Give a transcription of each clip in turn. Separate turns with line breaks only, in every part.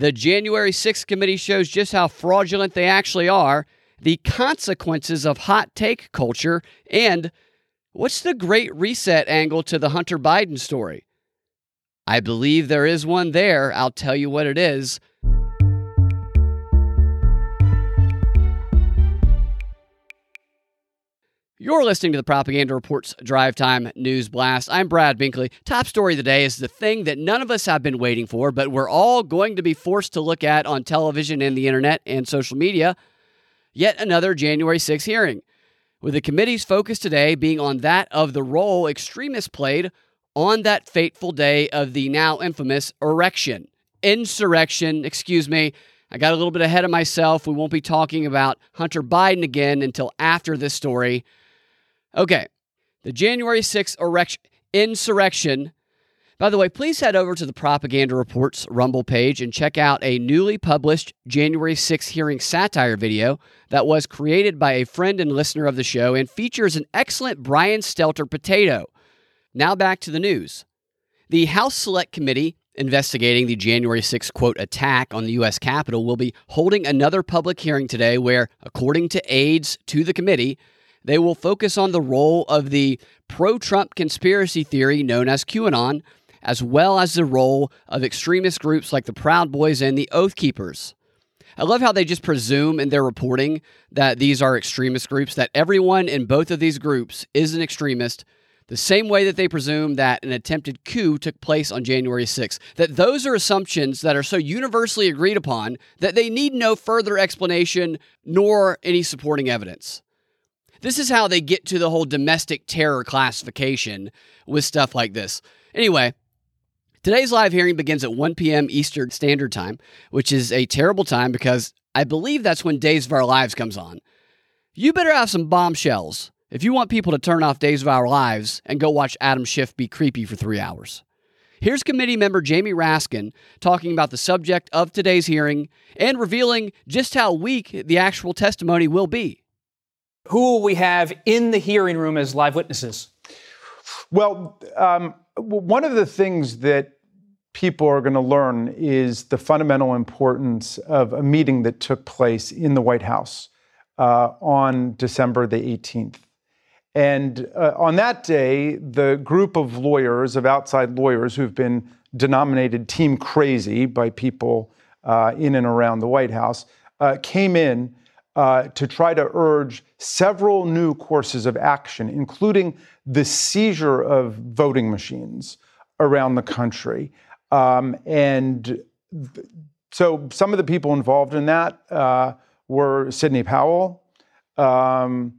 The January 6th committee shows just how fraudulent they actually are, the consequences of hot take culture, and what's the great reset angle to the Hunter Biden story? I believe there is one there. I'll tell you what it is. You're listening to the Propaganda Report's Drive Time News Blast. I'm Brad Binkley. Top story of the day is the thing that none of us have been waiting for, but we're all going to be forced to look at on television and the internet and social media. Yet another January 6 hearing, with the committee's focus today being on that of the role extremists played on that fateful day of the now infamous erection. Insurrection, excuse me. I got a little bit ahead of myself. We won't be talking about Hunter Biden again until after this story. Okay, the January 6th insurrection. By the way, please head over to the Propaganda Reports Rumble page and check out a newly published January 6th hearing satire video that was created by a friend and listener of the show and features an excellent Brian Stelter potato. Now back to the news. The House Select Committee investigating the January 6th quote attack on the U.S. Capitol will be holding another public hearing today where, according to aides to the committee, they will focus on the role of the pro Trump conspiracy theory known as QAnon, as well as the role of extremist groups like the Proud Boys and the Oath Keepers. I love how they just presume in their reporting that these are extremist groups, that everyone in both of these groups is an extremist, the same way that they presume that an attempted coup took place on January 6th. That those are assumptions that are so universally agreed upon that they need no further explanation nor any supporting evidence. This is how they get to the whole domestic terror classification with stuff like this. Anyway, today's live hearing begins at 1 p.m. Eastern Standard Time, which is a terrible time because I believe that's when Days of Our Lives comes on. You better have some bombshells if you want people to turn off Days of Our Lives and go watch Adam Schiff be creepy for three hours. Here's committee member Jamie Raskin talking about the subject of today's hearing and revealing just how weak the actual testimony will be.
Who will we have in the hearing room as live witnesses?
Well, um, one of the things that people are going to learn is the fundamental importance of a meeting that took place in the White House uh, on December the 18th. And uh, on that day, the group of lawyers, of outside lawyers who've been denominated Team Crazy by people uh, in and around the White House, uh, came in uh, to try to urge several new courses of action, including the seizure of voting machines around the country. Um, and so some of the people involved in that uh, were Sidney Powell. Um,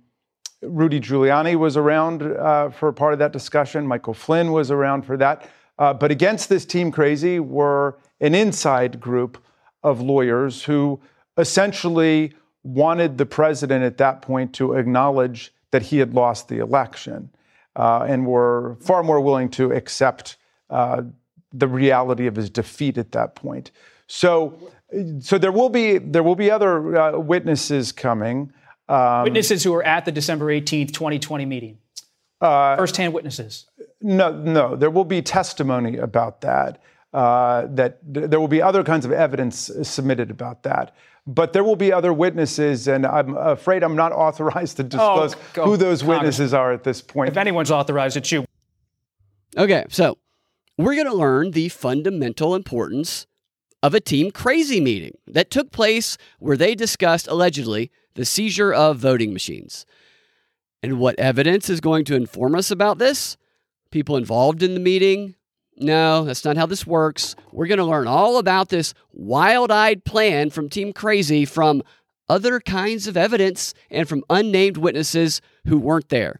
Rudy Giuliani was around uh, for part of that discussion. Michael Flynn was around for that. Uh, but against this team crazy were an inside group of lawyers who essentially wanted the president at that point to acknowledge that he had lost the election uh, and were far more willing to accept uh, the reality of his defeat at that point. So, so there will be there will be other uh, witnesses coming.
Um, witnesses who were at the December 18th, 2020 meeting. Uh, First-hand witnesses.
No, no. There will be testimony about that. Uh, that there will be other kinds of evidence submitted about that but there will be other witnesses, and I'm afraid I'm not authorized to disclose oh, who those witnesses are at this point.
If anyone's authorized, it's you.
Okay, so we're going to learn the fundamental importance of a team crazy meeting that took place where they discussed allegedly the seizure of voting machines. And what evidence is going to inform us about this? People involved in the meeting, no, that's not how this works. We're going to learn all about this wild eyed plan from Team Crazy from other kinds of evidence and from unnamed witnesses who weren't there.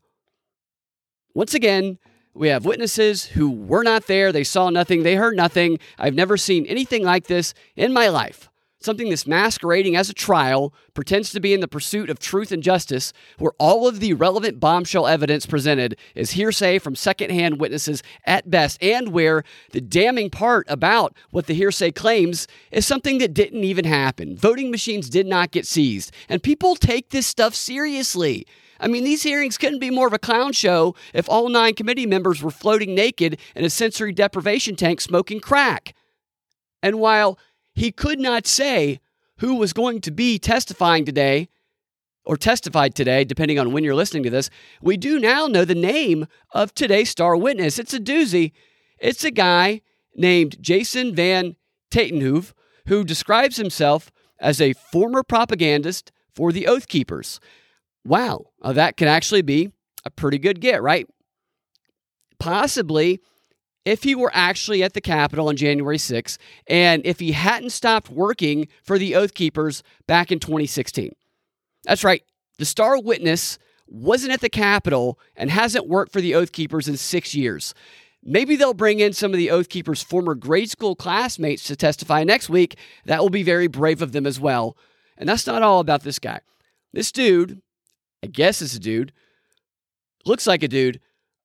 Once again, we have witnesses who were not there. They saw nothing. They heard nothing. I've never seen anything like this in my life something that's masquerading as a trial, pretends to be in the pursuit of truth and justice, where all of the relevant bombshell evidence presented is hearsay from secondhand witnesses at best, and where the damning part about what the hearsay claims is something that didn't even happen. Voting machines did not get seized, and people take this stuff seriously. I mean, these hearings couldn't be more of a clown show if all nine committee members were floating naked in a sensory deprivation tank smoking crack. And while he could not say who was going to be testifying today or testified today, depending on when you're listening to this. We do now know the name of today's star witness. It's a doozy. It's a guy named Jason Van Tatenhove who describes himself as a former propagandist for the Oath Keepers. Wow, that can actually be a pretty good get, right? Possibly if he were actually at the Capitol on January 6th and if he hadn't stopped working for the Oath Keepers back in 2016. That's right, the star witness wasn't at the Capitol and hasn't worked for the Oath Keepers in six years. Maybe they'll bring in some of the Oath Keepers' former grade school classmates to testify next week. That will be very brave of them as well. And that's not all about this guy. This dude, I guess it's a dude, looks like a dude,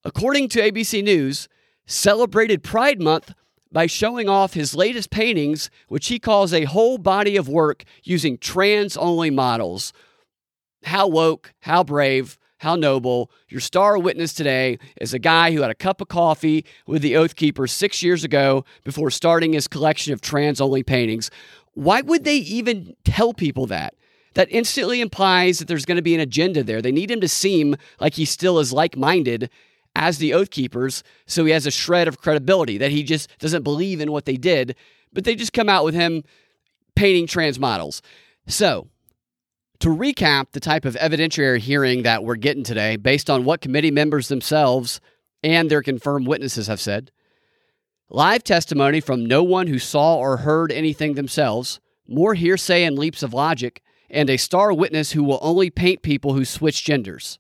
according to ABC News, celebrated Pride Month by showing off his latest paintings, which he calls a whole body of work using trans only models. How woke, how brave, how noble. Your star witness today is a guy who had a cup of coffee with the Oath Keepers six years ago before starting his collection of trans only paintings. Why would they even tell people that? That instantly implies that there's going to be an agenda there. They need him to seem like he still is like minded as the Oath Keepers, so he has a shred of credibility that he just doesn't believe in what they did, but they just come out with him painting trans models. So, to recap the type of evidentiary hearing that we're getting today, based on what committee members themselves and their confirmed witnesses have said, live testimony from no one who saw or heard anything themselves, more hearsay and leaps of logic, and a star witness who will only paint people who switch genders.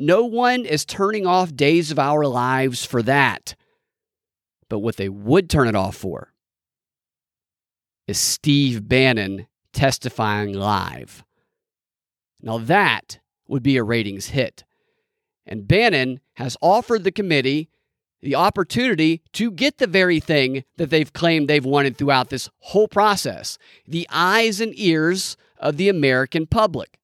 No one is turning off days of our lives for that. But what they would turn it off for is Steve Bannon testifying live. Now, that would be a ratings hit. And Bannon has offered the committee the opportunity to get the very thing that they've claimed they've wanted throughout this whole process the eyes and ears of the American public.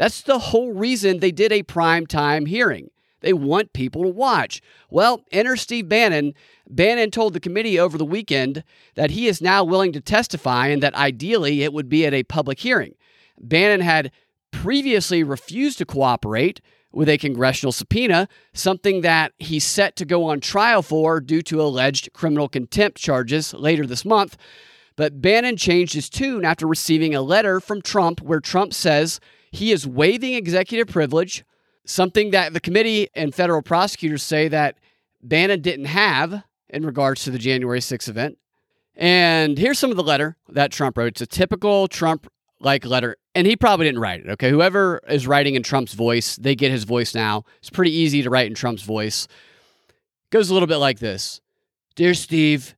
That's the whole reason they did a prime time hearing. They want people to watch. Well, enter Steve Bannon. Bannon told the committee over the weekend that he is now willing to testify and that ideally it would be at a public hearing. Bannon had previously refused to cooperate with a congressional subpoena, something that he's set to go on trial for due to alleged criminal contempt charges later this month. But Bannon changed his tune after receiving a letter from Trump where Trump says he is waiving executive privilege, something that the committee and federal prosecutors say that Bannon didn't have in regards to the January 6th event. And here's some of the letter that Trump wrote. It's a typical Trump like letter. And he probably didn't write it, okay? Whoever is writing in Trump's voice, they get his voice now. It's pretty easy to write in Trump's voice. Goes a little bit like this Dear Steve,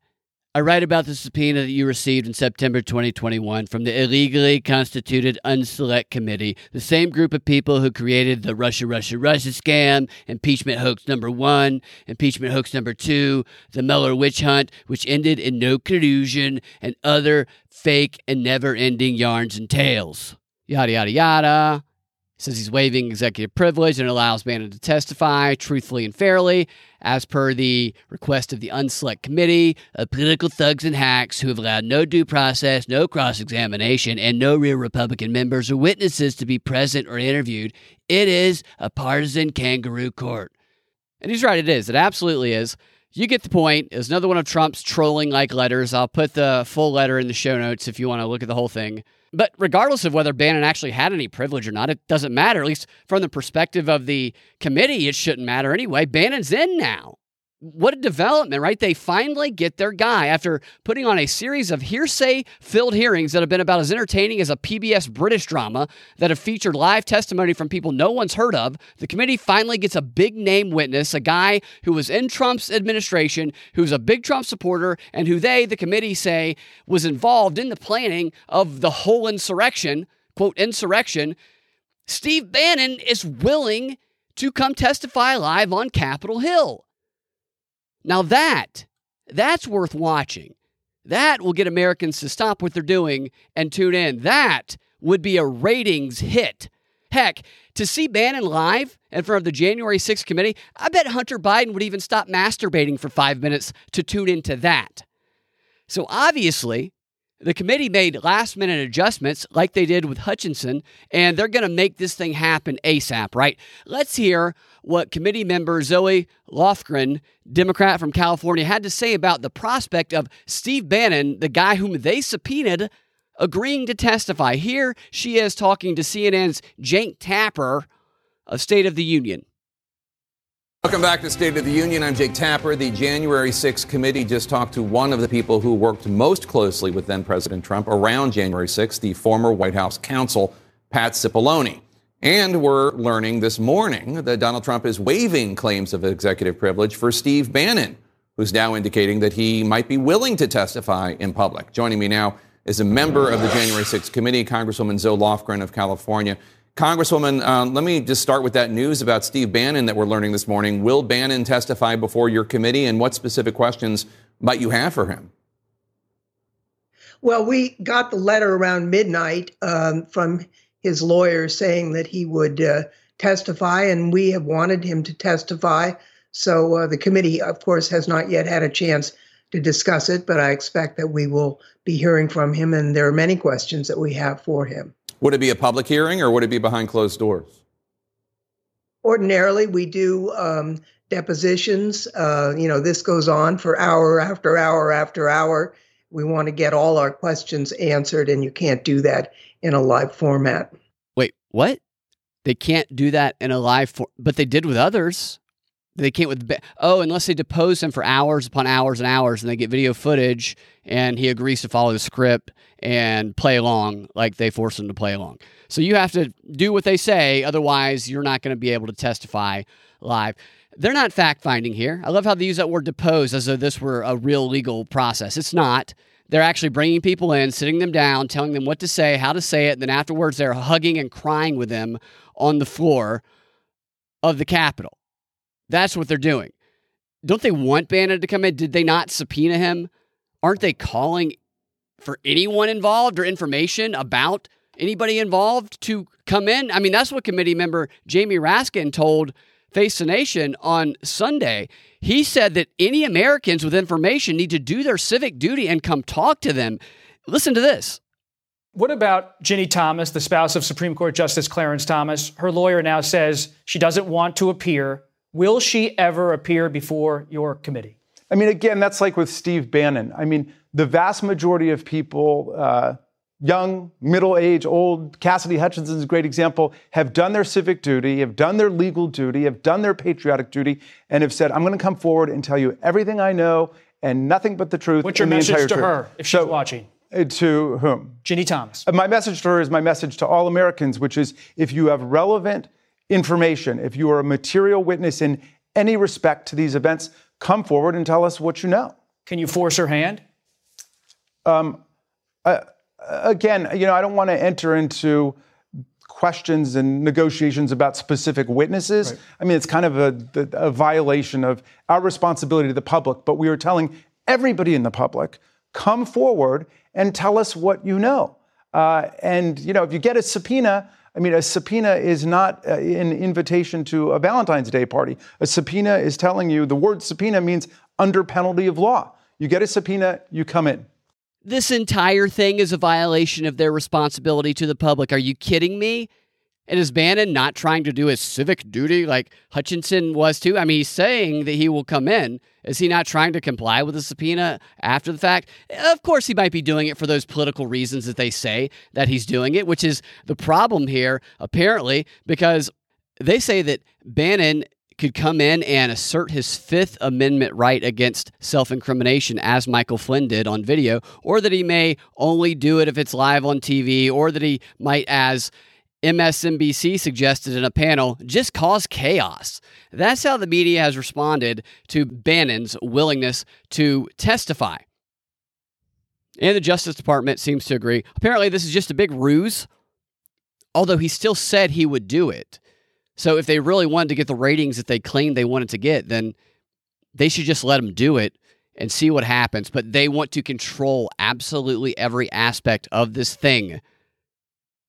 I write about the subpoena that you received in September 2021 from the illegally constituted Unselect Committee, the same group of people who created the Russia, Russia, Russia scam, impeachment hoax number one, impeachment hoax number two, the Mueller witch hunt, which ended in no collusion, and other fake and never ending yarns and tales. Yada, yada, yada says he's waiving executive privilege and allows Bannon to testify truthfully and fairly, as per the request of the Unselect Committee of political thugs and hacks who have allowed no due process, no cross examination, and no real Republican members or witnesses to be present or interviewed. It is a partisan kangaroo court. And he's right, it is. It absolutely is. You get the point. It's another one of Trump's trolling like letters. I'll put the full letter in the show notes if you want to look at the whole thing. But regardless of whether Bannon actually had any privilege or not, it doesn't matter. At least from the perspective of the committee, it shouldn't matter anyway. Bannon's in now what a development, right? They finally get their guy after putting on a series of hearsay filled hearings that have been about as entertaining as a PBS British drama that have featured live testimony from people no one's heard of. The committee finally gets a big name witness, a guy who was in Trump's administration, who's a big Trump supporter, and who they, the committee, say was involved in the planning of the whole insurrection, quote, insurrection. Steve Bannon is willing to come testify live on Capitol Hill. Now that that's worth watching. That will get Americans to stop what they're doing and tune in. That would be a ratings hit. Heck, to see Bannon live in front of the January 6th committee, I bet Hunter Biden would even stop masturbating for five minutes to tune into that. So obviously, the committee made last minute adjustments like they did with Hutchinson, and they're going to make this thing happen ASAP, right? Let's hear what committee member Zoe Lofgren, Democrat from California, had to say about the prospect of Steve Bannon, the guy whom they subpoenaed, agreeing to testify. Here she is talking to CNN's Jake Tapper of State of the Union.
Welcome back to State of the Union. I'm Jake Tapper. The January 6th committee just talked to one of the people who worked most closely with then President Trump around January 6th, the former White House counsel, Pat Cipollone. And we're learning this morning that Donald Trump is waiving claims of executive privilege for Steve Bannon, who's now indicating that he might be willing to testify in public. Joining me now is a member of the January 6th committee, Congresswoman Zoe Lofgren of California. Congresswoman, um, let me just start with that news about Steve Bannon that we're learning this morning. Will Bannon testify before your committee, and what specific questions might you have for him?
Well, we got the letter around midnight um, from his lawyer saying that he would uh, testify, and we have wanted him to testify. So uh, the committee, of course, has not yet had a chance to discuss it, but I expect that we will be hearing from him, and there are many questions that we have for him.
Would it be a public hearing or would it be behind closed doors?
Ordinarily, we do um, depositions. Uh, you know, this goes on for hour after hour after hour. We want to get all our questions answered, and you can't do that in a live format.
Wait, what? They can't do that in a live form, but they did with others. They can't with oh, unless they depose him for hours upon hours and hours, and they get video footage, and he agrees to follow the script and play along like they force him to play along. So you have to do what they say, otherwise you're not going to be able to testify live. They're not fact finding here. I love how they use that word depose as though this were a real legal process. It's not. They're actually bringing people in, sitting them down, telling them what to say, how to say it, and then afterwards they're hugging and crying with them on the floor of the Capitol. That's what they're doing. Don't they want Bannon to come in? Did they not subpoena him? Aren't they calling for anyone involved or information about anybody involved to come in? I mean, that's what committee member Jamie Raskin told Face the Nation on Sunday. He said that any Americans with information need to do their civic duty and come talk to them. Listen to this.
What about Ginni Thomas, the spouse of Supreme Court Justice Clarence Thomas? Her lawyer now says she doesn't want to appear Will she ever appear before your committee?
I mean, again, that's like with Steve Bannon. I mean, the vast majority of people, uh, young, middle age, old, Cassidy Hutchinson is a great example, have done their civic duty, have done their legal duty, have done their patriotic duty, and have said, I'm going to come forward and tell you everything I know and nothing but the truth.
What's your message to
truth.
her if she's so, watching?
Uh, to whom?
Ginni Thomas.
Uh, my message to her is my message to all Americans, which is if you have relevant, information, if you are a material witness in any respect to these events, come forward and tell us what you know.
Can you force her hand?
Um, uh, again, you know, I don't want to enter into questions and negotiations about specific witnesses. Right. I mean, it's kind of a, a, violation of our responsibility to the public, but we are telling everybody in the public come forward and tell us what you know. Uh, and, you know, if you get a subpoena, I mean, a subpoena is not uh, an invitation to a Valentine's Day party. A subpoena is telling you the word subpoena means under penalty of law. You get a subpoena, you come in.
This entire thing is a violation of their responsibility to the public. Are you kidding me? And is Bannon not trying to do his civic duty like Hutchinson was too? I mean, he's saying that he will come in. Is he not trying to comply with the subpoena after the fact? Of course, he might be doing it for those political reasons that they say that he's doing it, which is the problem here, apparently, because they say that Bannon could come in and assert his Fifth Amendment right against self incrimination, as Michael Flynn did on video, or that he may only do it if it's live on TV, or that he might, as MSNBC suggested in a panel, just cause chaos. That's how the media has responded to Bannon's willingness to testify. And the Justice Department seems to agree. Apparently, this is just a big ruse, although he still said he would do it. So, if they really wanted to get the ratings that they claimed they wanted to get, then they should just let him do it and see what happens. But they want to control absolutely every aspect of this thing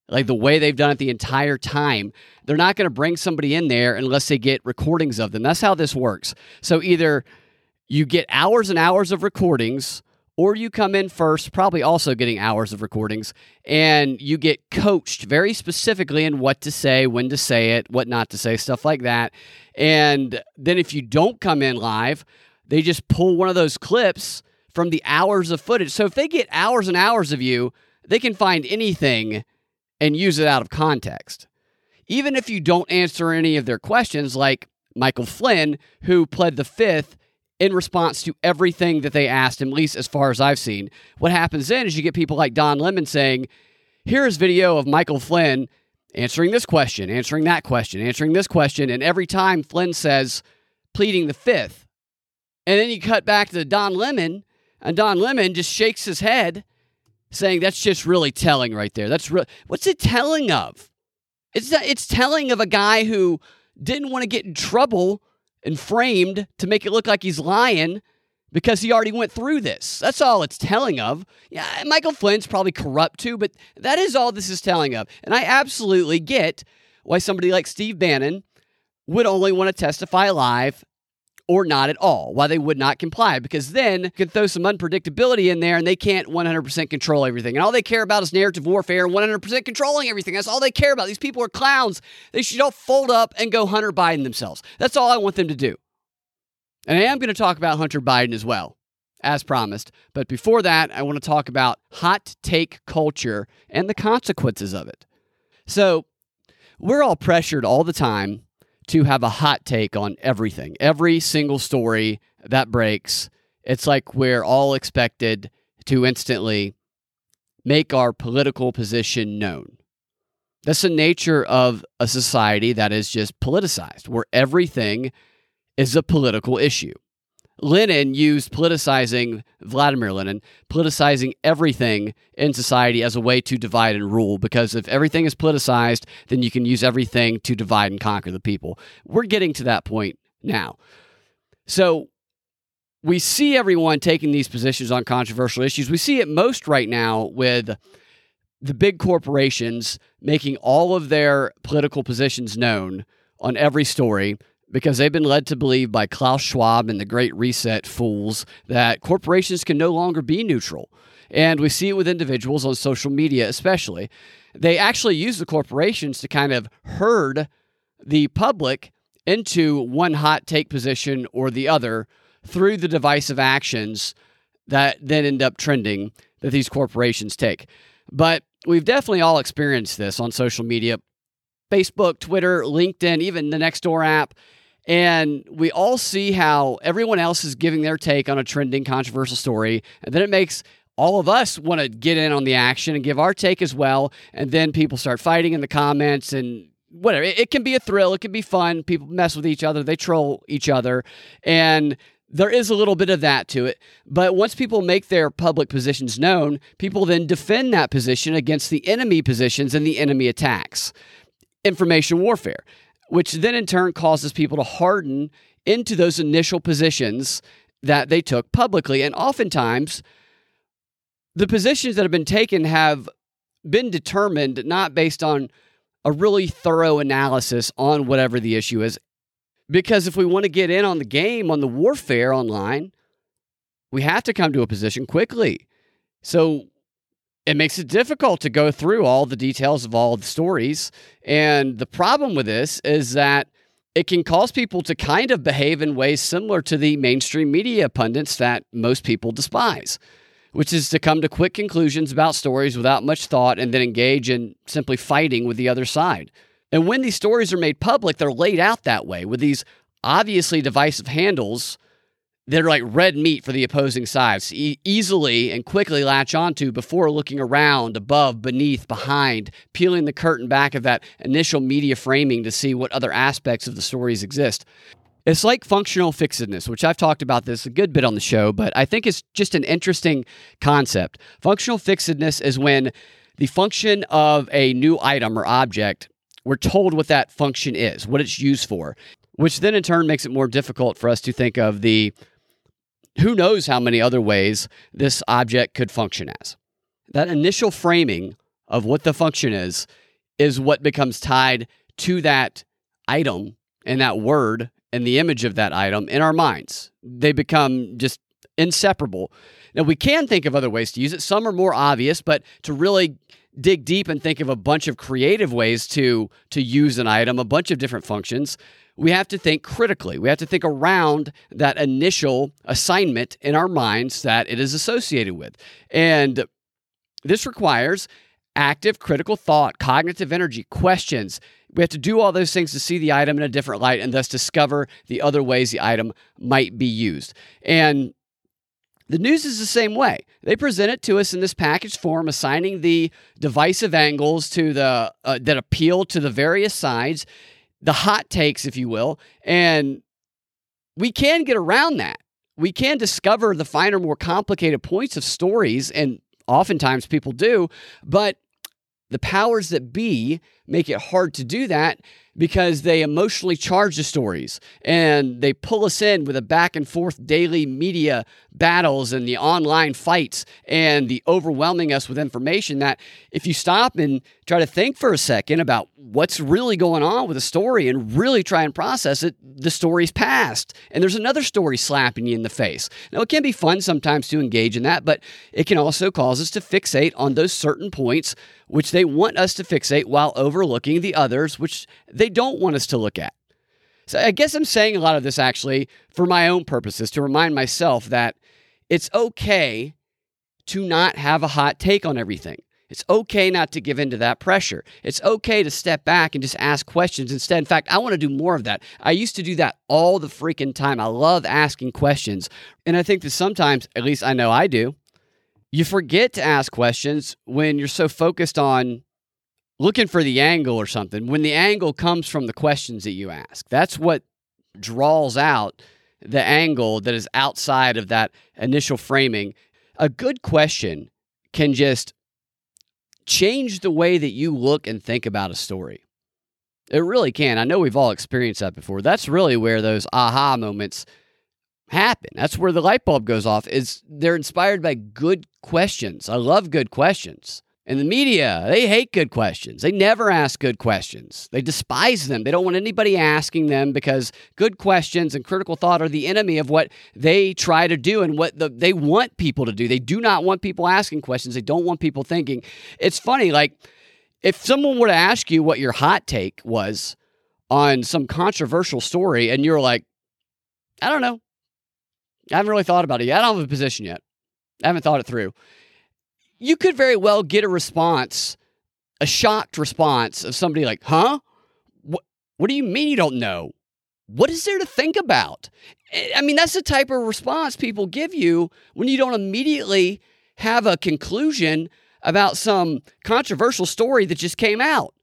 like the way they've done it the entire time. They're not going to bring somebody in there unless they get recordings of them. That's how this works. So either you get hours and hours of recordings or you come in first, probably also getting hours of recordings, and you get coached very specifically in what to say, when to say it, what not to say, stuff like that. And then if you don't come in live, they just pull one of those clips from the hours of footage. So if they get hours and hours of you, they can find anything and use it out of context. Even if you don't answer any of their questions, like Michael Flynn, who pled the fifth in response to everything that they asked him, at least as far as I've seen. What happens then is you get people like Don Lemon saying, Here's video of Michael Flynn answering this question, answering that question, answering this question. And every time Flynn says, pleading the fifth. And then you cut back to Don Lemon, and Don Lemon just shakes his head, saying, That's just really telling right there. That's re- what's it telling of? It's, it's telling of a guy who didn't want to get in trouble and framed to make it look like he's lying because he already went through this. That's all it's telling of. Yeah, Michael Flynn's probably corrupt too, but that is all this is telling of. And I absolutely get why somebody like Steve Bannon would only want to testify live or not at all, why they would not comply, because then you can throw some unpredictability in there and they can't 100% control everything. And all they care about is narrative warfare and 100% controlling everything. That's all they care about. These people are clowns. They should all fold up and go Hunter Biden themselves. That's all I want them to do. And I am going to talk about Hunter Biden as well, as promised. But before that, I want to talk about hot take culture and the consequences of it. So, we're all pressured all the time to have a hot take on everything, every single story that breaks. It's like we're all expected to instantly make our political position known. That's the nature of a society that is just politicized, where everything is a political issue. Lenin used politicizing, Vladimir Lenin, politicizing everything in society as a way to divide and rule. Because if everything is politicized, then you can use everything to divide and conquer the people. We're getting to that point now. So we see everyone taking these positions on controversial issues. We see it most right now with the big corporations making all of their political positions known on every story because they've been led to believe by Klaus Schwab and the Great Reset fools that corporations can no longer be neutral. And we see it with individuals on social media, especially. They actually use the corporations to kind of herd the public into one hot take position or the other through the divisive actions that then end up trending that these corporations take. But we've definitely all experienced this on social media Facebook, Twitter, LinkedIn, even the Nextdoor app. And we all see how everyone else is giving their take on a trending controversial story. And then it makes all of us want to get in on the action and give our take as well. And then people start fighting in the comments and whatever. It, it can be a thrill, it can be fun. People mess with each other, they troll each other. And there is a little bit of that to it. But once people make their public positions known, people then defend that position against the enemy positions and the enemy attacks. Information warfare which then in turn causes people to harden into those initial positions that they took publicly. And oftentimes, the positions that have been taken have been determined not based on a really thorough analysis on whatever the issue is. Because if we want to get in on the game, on the warfare online, we have to come to a position quickly. So it makes it difficult to go through all the details of all the stories. And the problem with this is that it can cause people to kind of behave in ways similar to the mainstream media pundits that most people despise, which is to come to quick conclusions about stories without much thought and then engage in simply fighting with the other side. And when these stories are made public, they're laid out that way with these obviously divisive handles that are like red meat for the opposing sides e- easily and quickly latch onto before looking around, above, beneath, behind, peeling the curtain back of that initial media framing to see what other aspects of the stories exist. It's like functional fixedness, which I've talked about this a good bit on the show, but I think it's just an interesting concept. Functional fixedness is when the function of a new item or object, we're told what that function is, what it's used for, which then in turn makes it more difficult for us to think of the who knows how many other ways this object could function as. That initial framing of what the function is is what becomes tied to that item and that word and the image of that item in our minds. They become just inseparable. Now, we can think of other ways to use it. Some are more obvious, but to really dig deep and think of a bunch of creative ways to, to use an item, a bunch of different functions, we have to think critically. We have to think around that initial assignment in our minds that it is associated with. And this requires active critical thought, cognitive energy, questions. We have to do all those things to see the item in a different light and thus discover the other ways the item might be used. And the news is the same way. They present it to us in this package form, assigning the divisive angles to the uh, that appeal to the various sides, the hot takes, if you will, and we can get around that. We can discover the finer, more complicated points of stories, and oftentimes people do, but the powers that be make it hard to do that because they emotionally charge the stories and they pull us in with a back and forth daily media battles and the online fights and the overwhelming us with information that if you stop and try to think for a second about what's really going on with a story and really try and process it, the story's past. And there's another story slapping you in the face. Now, it can be fun sometimes to engage in that, but it can also cause us to fixate on those certain points which they want us to fixate while overlooking the others which they don't want us to look at. So I guess I'm saying a lot of this actually for my own purposes to remind myself that it's okay to not have a hot take on everything. It's okay not to give in to that pressure. It's okay to step back and just ask questions instead. In fact, I want to do more of that. I used to do that all the freaking time. I love asking questions. And I think that sometimes, at least I know I do, you forget to ask questions when you're so focused on looking for the angle or something. When the angle comes from the questions that you ask, that's what draws out the angle that is outside of that initial framing. A good question can just change the way that you look and think about a story. It really can. I know we've all experienced that before. That's really where those aha moments happen. That's where the light bulb goes off. Is they're inspired by good questions. I love good questions. And the media, they hate good questions. They never ask good questions. They despise them. They don't want anybody asking them because good questions and critical thought are the enemy of what they try to do and what the, they want people to do. They do not want people asking questions. They don't want people thinking. It's funny, like if someone were to ask you what your hot take was on some controversial story and you're like, I don't know. I haven't really thought about it yet. I don't have a position yet. I haven't thought it through you could very well get a response, a shocked response of somebody like, huh? What, what do you mean you don't know? What is there to think about? I mean, that's the type of response people give you when you don't immediately have a conclusion about some controversial story that just came out.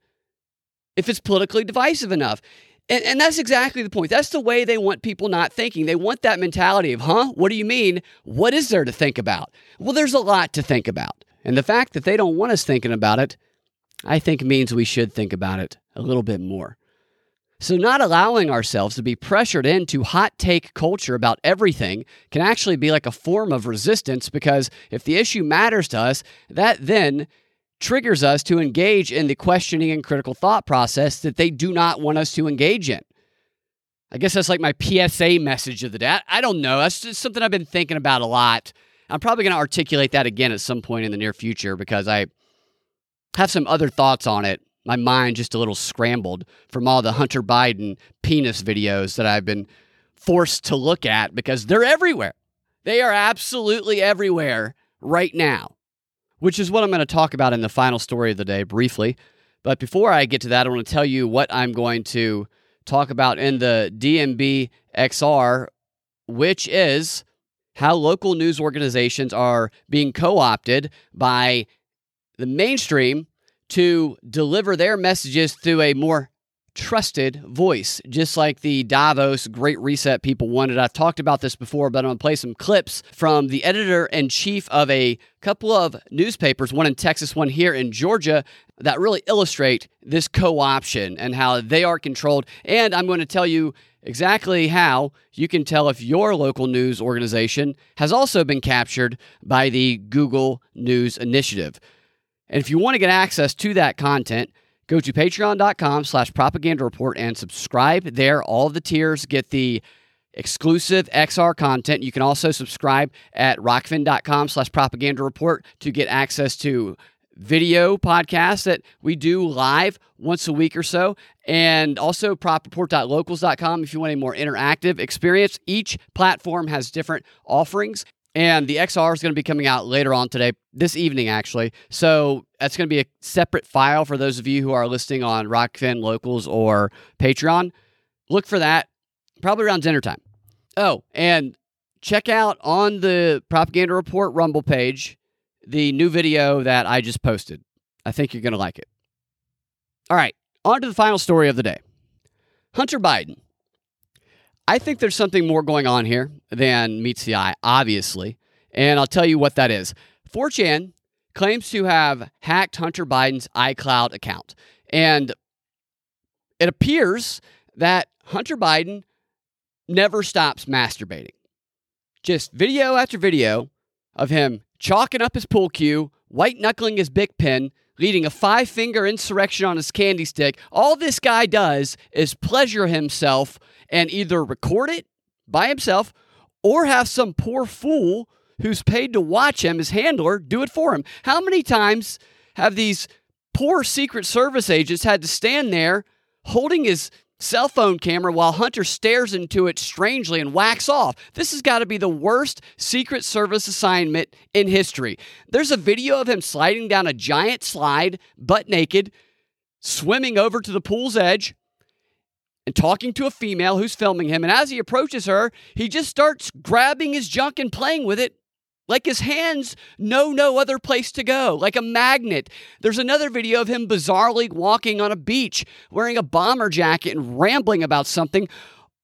If it's politically divisive enough. And, and that's exactly the point. That's the way they want people not thinking. They want that mentality of, huh? What do you mean? What is there to think about? Well, there's a lot to think about. And the fact that they don't want us thinking about it, I think means we should think about it a little bit more. So, not allowing ourselves to be pressured into hot take culture about everything can actually be like a form of resistance because if the issue matters to us, that then triggers us to engage in the questioning and critical thought process that they do not want us to engage in. I guess that's like my PSA message of the day. I don't know. That's just something I've been thinking about a lot I'm probably going to articulate that again at some point in the near future because I have some other thoughts on it. My mind just a little scrambled from all the Hunter Biden penis videos that I've been forced to look at because they're everywhere. They are absolutely everywhere right now, which is what I'm going to talk about in the final story of the day briefly. But before I get to that, I want to tell you what I'm going to talk about in the DMB XR, which is how local news organizations are being co opted by the mainstream to deliver their messages through a more trusted voice, just like the Davos Great Reset people wanted. I've talked about this before, but I'm going to play some clips from the editor in chief of a couple of newspapers, one in Texas, one here in Georgia, that really illustrate this co option and how they are controlled. And I'm going to tell you exactly how you can tell if your local news organization has also been captured by the Google News Initiative. And if you want to get access to that content, go to patreon.com slash propaganda report and subscribe there. All the tiers get the exclusive XR content. You can also subscribe at rokfin.com slash propaganda report to get access to video podcasts that we do live once a week or so, and also propreport.locals.com if you want a more interactive experience. Each platform has different offerings. And the XR is going to be coming out later on today, this evening actually. So that's going to be a separate file for those of you who are listening on Rokfin, Locals, or Patreon. Look for that probably around dinner time. Oh, and check out on the Propaganda Report Rumble page the new video that I just posted. I think you're going to like it. All right, on to the final story of the day Hunter Biden. I think there's something more going on here than meets the eye, obviously. And I'll tell you what that is. 4chan claims to have hacked Hunter Biden's iCloud account. And it appears that Hunter Biden never stops masturbating. Just video after video of him chalking up his pool cue, white knuckling his big pen, leading a five finger insurrection on his candy stick. All this guy does is pleasure himself and either record it by himself or have some poor fool who's paid to watch him, his handler, do it for him. How many times have these poor Secret Service agents had to stand there holding his cell phone camera while Hunter stares into it strangely and whacks off. This has got to be the worst Secret Service assignment in history. There's a video of him sliding down a giant slide, butt naked, swimming over to the pool's edge, and talking to a female who's filming him. And as he approaches her, he just starts grabbing his junk and playing with it like his hands know no other place to go, like a magnet. There's another video of him bizarrely walking on a beach wearing a bomber jacket and rambling about something,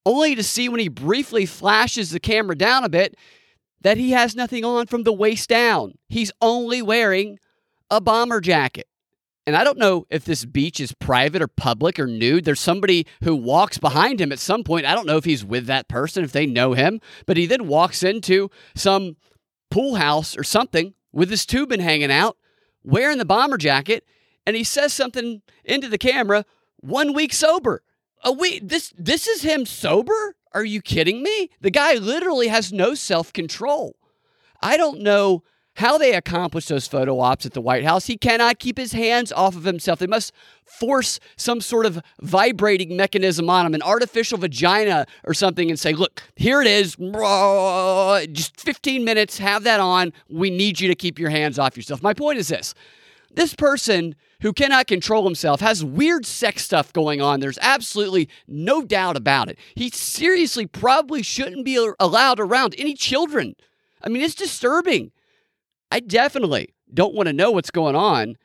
only to see when he briefly flashes the camera down a bit that he has nothing on from the waist down. He's only wearing a bomber jacket. And I don't know if this beach is private or public or nude. There's somebody who walks behind him at some point. I don't know if he's with that person, if they know him, but he then walks into some pool house or something with his tubing hanging out, wearing the bomber jacket, and he says something into the camera one week sober. A week this this is him sober? Are you kidding me? The guy literally has no self-control. I don't know how they accomplish those photo ops at the White House. He cannot keep his hands off of himself. They must force some sort of vibrating mechanism on him, an artificial vagina or something, and say, look, here it is. Just 15 minutes, have that on. We need you to keep your hands off yourself. My point is this this person who cannot control himself has weird sex stuff going on. There's absolutely no doubt about it. He seriously probably shouldn't be allowed around any children. I mean, it's disturbing. I definitely don't want to know what's going on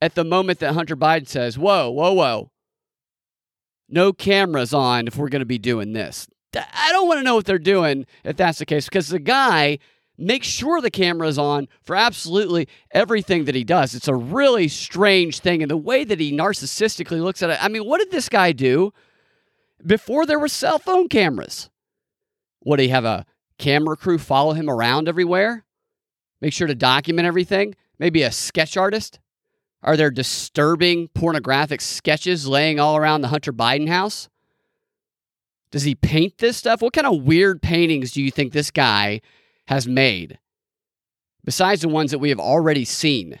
at the moment that Hunter Biden says, whoa, whoa, whoa, no cameras on if we're going to be doing this. I don't want to know what they're doing if that's the case because the guy makes sure the camera is on for absolutely everything that he does. It's a really strange thing. And the way that he narcissistically looks at it, I mean, what did this guy do before there were cell phone cameras? Would he have a camera crew follow him around everywhere? Make sure to document everything. Maybe a sketch artist. Are there disturbing pornographic sketches laying all around the Hunter Biden house? Does he paint this stuff? What kind of weird paintings do you think this guy has made? Besides the ones that we have already seen.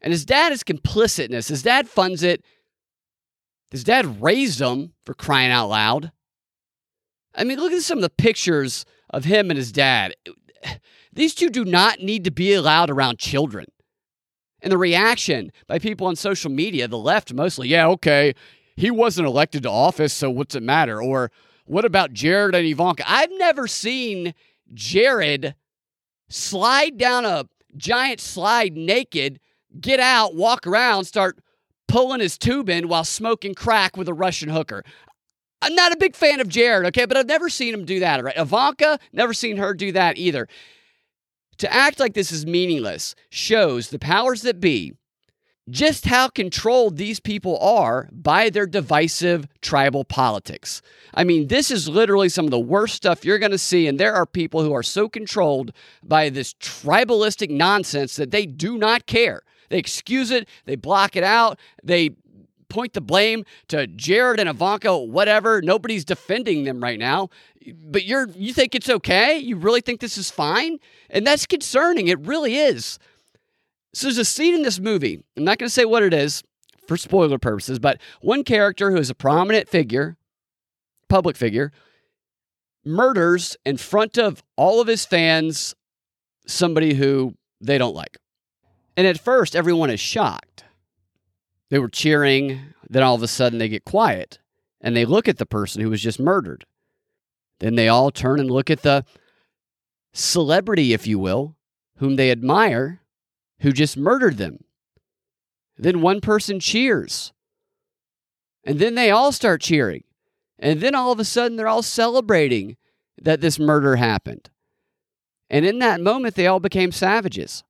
And his dad is complicit in this. His dad funds it. His dad raised him for crying out loud. I mean, look at some of the pictures of him and his dad. These two do not need to be allowed around children. And the reaction by people on social media, the left mostly, yeah, okay, he wasn't elected to office, so what's it matter? Or what about Jared and Ivanka? I've never seen Jared slide down a giant slide naked, get out, walk around, start pulling his tube in while smoking crack with a Russian hooker. I'm not a big fan of Jared, okay, but I've never seen him do that, right? Ivanka, never seen her do that either. To act like this is meaningless shows the powers that be just how controlled these people are by their divisive tribal politics. I mean, this is literally some of the worst stuff you're going to see, and there are people who are so controlled by this tribalistic nonsense that they do not care. They excuse it, they block it out, they point the blame to Jared and Ivanka, whatever. Nobody's defending them right now. But you're you think it's okay? You really think this is fine? And that's concerning. It really is. So there's a scene in this movie. I'm not going to say what it is for spoiler purposes, but one character who is a prominent figure, public figure, murders in front of all of his fans somebody who they don't like. And at first, everyone is shocked. They were cheering. Then all of a sudden, they get quiet and they look at the person who was just murdered. Then they all turn and look at the celebrity, if you will, whom they admire, who just murdered them. Then one person cheers. And then they all start cheering. And then all of a sudden, they're all celebrating that this murder happened. And in that moment, they all became savages.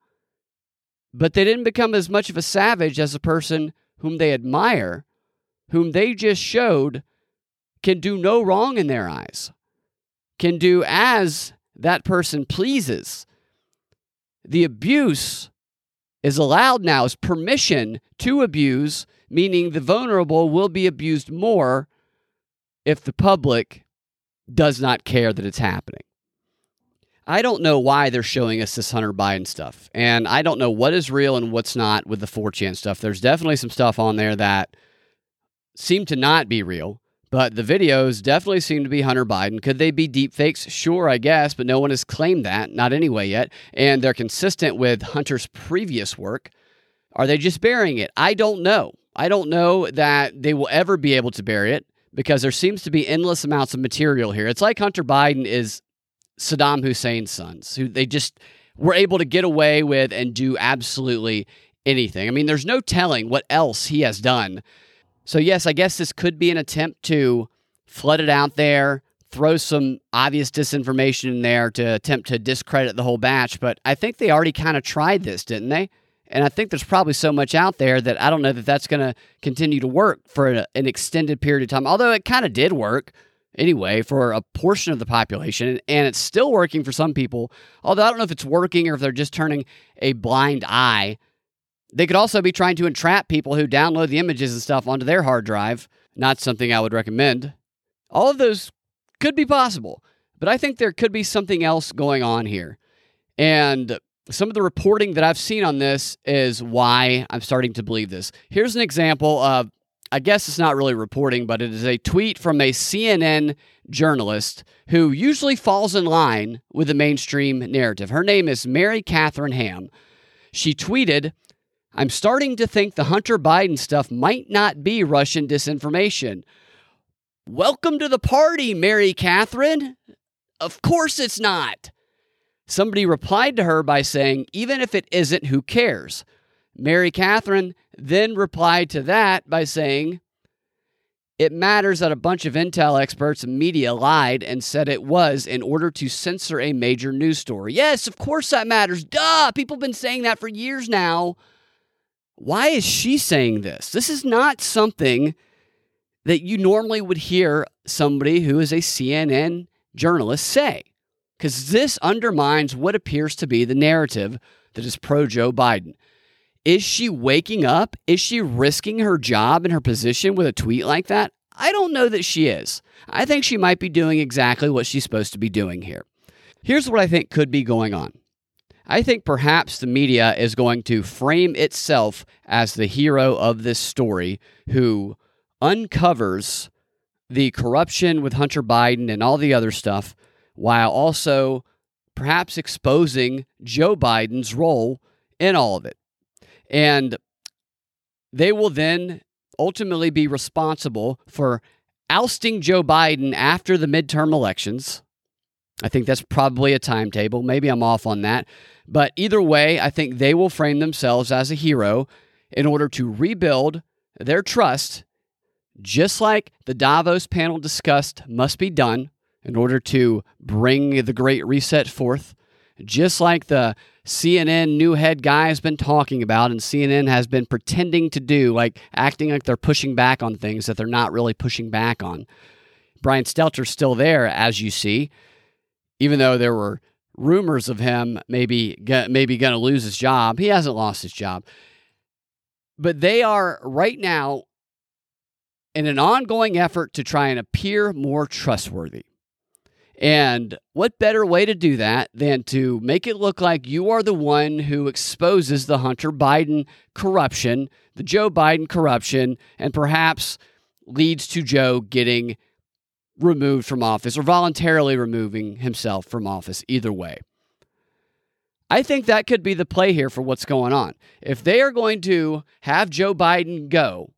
But they didn't become as much of a savage as a person whom they admire, whom they just showed can do no wrong in their eyes, can do as that person pleases. The abuse is allowed now as permission to abuse, meaning the vulnerable will be abused more if the public does not care that it's happening. I don't know why they're showing us this Hunter Biden stuff. And I don't know what is real and what's not with the 4chan stuff. There's definitely some stuff on there that seem to not be real, but the videos definitely seem to be Hunter Biden. Could they be deep fakes? Sure, I guess, but no one has claimed that, not anyway yet. And they're consistent with Hunter's previous work. Are they just burying it? I don't know. I don't know that they will ever be able to bury it because there seems to be endless amounts of material here. It's like Hunter Biden is Saddam Hussein's sons, who they just were able to get away with and do absolutely anything. I mean, there's no telling what else he has done. So, yes, I guess this could be an attempt to flood it out there, throw some obvious disinformation in there to attempt to discredit the whole batch. But I think they already kind of tried this, didn't they? And I think there's probably so much out there that I don't know that that's going to continue to work for an extended period of time. Although it kind of did work anyway for a portion of the population, and it's still working for some people. Although I don't know if it's working or if they're just turning a blind eye. They could also be trying to entrap people who download the images and stuff onto their hard drive. Not something I would recommend. All of those could be possible, but I think there could be something else going on here. And some of the reporting that I've seen on this is why I'm starting to believe this. Here's an example of I guess it's not really reporting, but it is a tweet from a CNN journalist who usually falls in line with the mainstream narrative. Her name is Mary Catherine Ham. She tweeted, I'm starting to think the Hunter Biden stuff might not be Russian disinformation. Welcome to the party, Mary Catherine. Of course it's not. Somebody replied to her by saying, even if it isn't, who cares? Mary Catherine then replied to that by saying, It matters that a bunch of intel experts and media lied and said it was in order to censor a major news story. Yes, of course that matters. Duh! People have been saying that for years now. Why is she saying this? This is not something that you normally would hear somebody who is a CNN journalist say, because this undermines what appears to be the narrative that is pro Joe Biden. Is she waking up? Is she risking her job and her position with a tweet like that? I don't know that she is. I think she might be doing exactly what she's supposed to be doing here. Here's what I think could be going on. I think perhaps the media is going to frame itself as the hero of this story who uncovers the corruption with Hunter Biden and all the other stuff while also perhaps exposing Joe Biden's role in all of it. And they will then ultimately be responsible for ousting Joe Biden after the midterm elections. I think that's probably a timetable. Maybe I'm off on that. But either way, I think they will frame themselves as a hero in order to rebuild their trust, just like the Davos panel discussed must be done in order to bring the Great Reset forth, just like the CNN new head guy has been talking about and CNN has been pretending to do, like acting like they're pushing back on things that they're not really pushing back on. Brian Stelter's still there, as you see, even though there were rumors of him maybe maybe going to lose his job. He hasn't lost his job. But they are right now in an ongoing effort to try and appear more trustworthy. And what better way to do that than to make it look like you are the one who exposes the Hunter Biden corruption, the Joe Biden corruption, and perhaps leads to Joe getting removed from office or voluntarily removing himself from office, either way. I think that could be the play here for what's going on. If they are going to have Joe Biden go,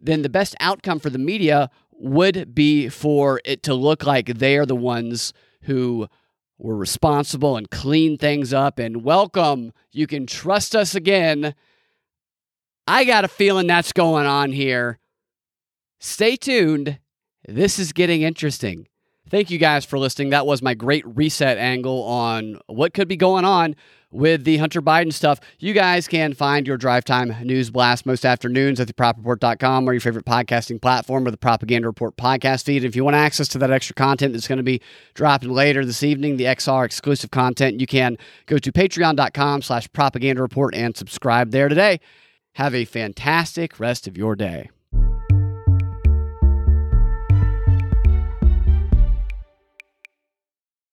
then the best outcome for the media would be for it to look like they are the ones who were responsible and clean things up and welcome. You can trust us again. I got a feeling that's going on here. Stay tuned. This is getting interesting. Thank you guys for listening. That was my great reset angle on what could be going on with the Hunter Biden stuff. You guys can find your drive time news blast most afternoons at thepropreport.com or your favorite podcasting platform or the Propaganda Report podcast feed. If you want access to that extra content that's going to be dropping later this evening, the XR exclusive content, you can go to patreon.com slash propaganda report and subscribe there today. Have a fantastic rest of your day.